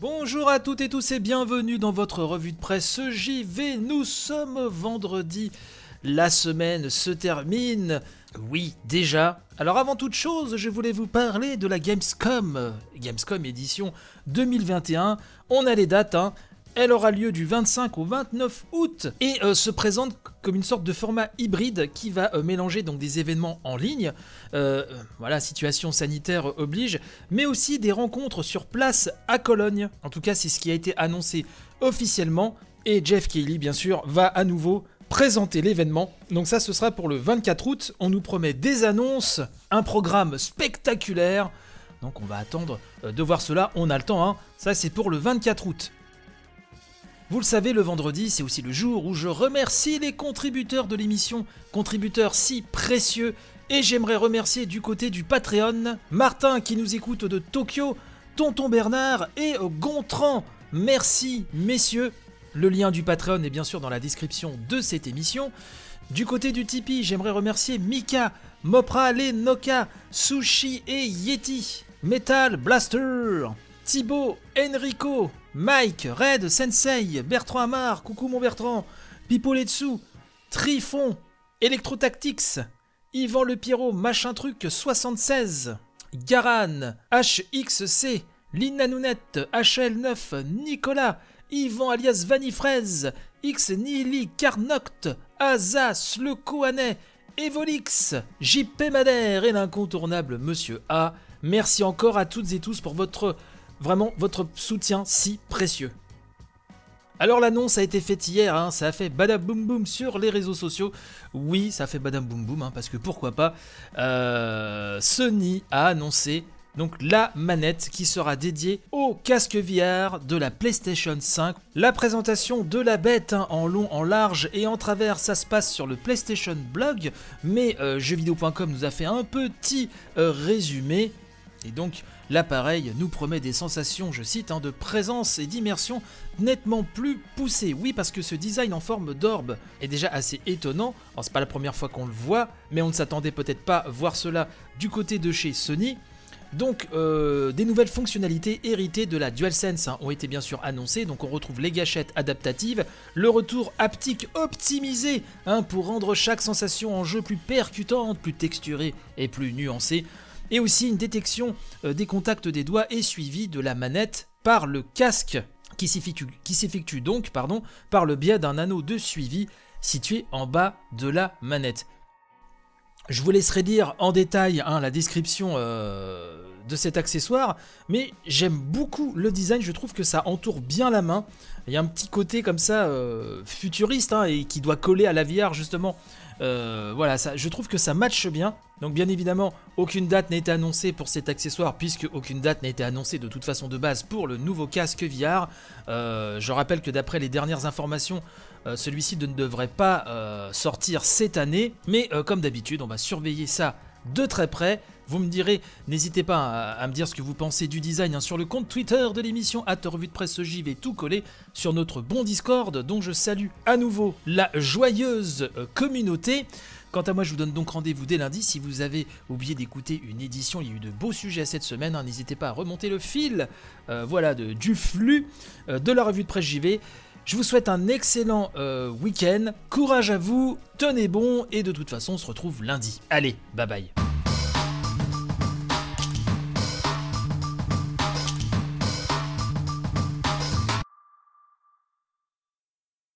Bonjour à toutes et tous et bienvenue dans votre revue de presse JV. Nous sommes vendredi. La semaine se termine. Oui, déjà. Alors avant toute chose, je voulais vous parler de la Gamescom. Gamescom édition 2021. On a les dates, hein. Elle aura lieu du 25 au 29 août et euh, se présente comme une sorte de format hybride qui va euh, mélanger donc des événements en ligne, euh, voilà, situation sanitaire oblige, mais aussi des rencontres sur place à Cologne. En tout cas, c'est ce qui a été annoncé officiellement et Jeff Kelly, bien sûr, va à nouveau présenter l'événement. Donc ça, ce sera pour le 24 août. On nous promet des annonces, un programme spectaculaire. Donc on va attendre de voir cela. On a le temps, hein. Ça, c'est pour le 24 août. Vous le savez, le vendredi, c'est aussi le jour où je remercie les contributeurs de l'émission, contributeurs si précieux, et j'aimerais remercier du côté du Patreon, Martin qui nous écoute de Tokyo, Tonton Bernard et Gontran. Merci, messieurs. Le lien du Patreon est bien sûr dans la description de cette émission. Du côté du Tipeee, j'aimerais remercier Mika, Mopra, Noka, Sushi et Yeti, Metal Blaster, Thibaut, Enrico, Mike, Red, Sensei, Bertrand Amar, coucou mon Bertrand, Pipoletsu, Trifon, Electrotactics, Yvan Le Pierrot, machin truc 76, Garan, HXC, Lina Nounette, HL9, Nicolas, Yvan alias Vanifraise, X Nili Carnoct, Azas, Le Kohanet, Evolix, JP Madère et l'incontournable Monsieur A. Merci encore à toutes et tous pour votre Vraiment, votre soutien si précieux. Alors l'annonce a été faite hier, hein, ça a fait badam boum boum sur les réseaux sociaux. Oui, ça fait badam boum boum, hein, parce que pourquoi pas. Euh, Sony a annoncé donc la manette qui sera dédiée au casque VR de la PlayStation 5. La présentation de la bête hein, en long, en large et en travers, ça se passe sur le PlayStation Blog, mais euh, jeuxvideo.com nous a fait un petit euh, résumé. Et donc l'appareil nous promet des sensations, je cite, hein, de présence et d'immersion nettement plus poussées. Oui, parce que ce design en forme d'orbe est déjà assez étonnant. Alors c'est pas la première fois qu'on le voit, mais on ne s'attendait peut-être pas à voir cela du côté de chez Sony. Donc euh, des nouvelles fonctionnalités héritées de la DualSense hein, ont été bien sûr annoncées, donc on retrouve les gâchettes adaptatives, le retour haptique optimisé hein, pour rendre chaque sensation en jeu plus percutante, plus texturée et plus nuancée et aussi une détection euh, des contacts des doigts et suivi de la manette par le casque qui s'effectue donc par le biais d'un anneau de suivi situé en bas de la manette. Je vous laisserai lire en détail hein, la description euh, de cet accessoire, mais j'aime beaucoup le design, je trouve que ça entoure bien la main. Il y a un petit côté comme ça euh, futuriste hein, et qui doit coller à la VR justement euh, voilà, ça, je trouve que ça matche bien. Donc bien évidemment, aucune date n'a été annoncée pour cet accessoire, puisque aucune date n'a été annoncée de toute façon de base pour le nouveau casque VR. Euh, je rappelle que d'après les dernières informations, euh, celui-ci ne devrait pas sortir cette année. Mais comme d'habitude, on va surveiller ça de très près. Vous me direz, n'hésitez pas à, me dire ce que vous pensez du design hein, sur le compte Twitter de l'émission à revue de presse JV tout collé sur notre bon Discord dont je salue à nouveau la joyeuse euh, communauté. Quant à moi, je vous donne donc rendez-vous dès lundi. Si vous avez oublié d'écouter une édition, il y a eu de beaux sujets cette semaine. Hein, n'hésitez pas à remonter le fil euh, voilà, du flux euh, de la revue de presse JV. Je vous souhaite un excellent week-end. Courage à vous, tenez bon et de toute façon, on se retrouve lundi. Allez, bye bye.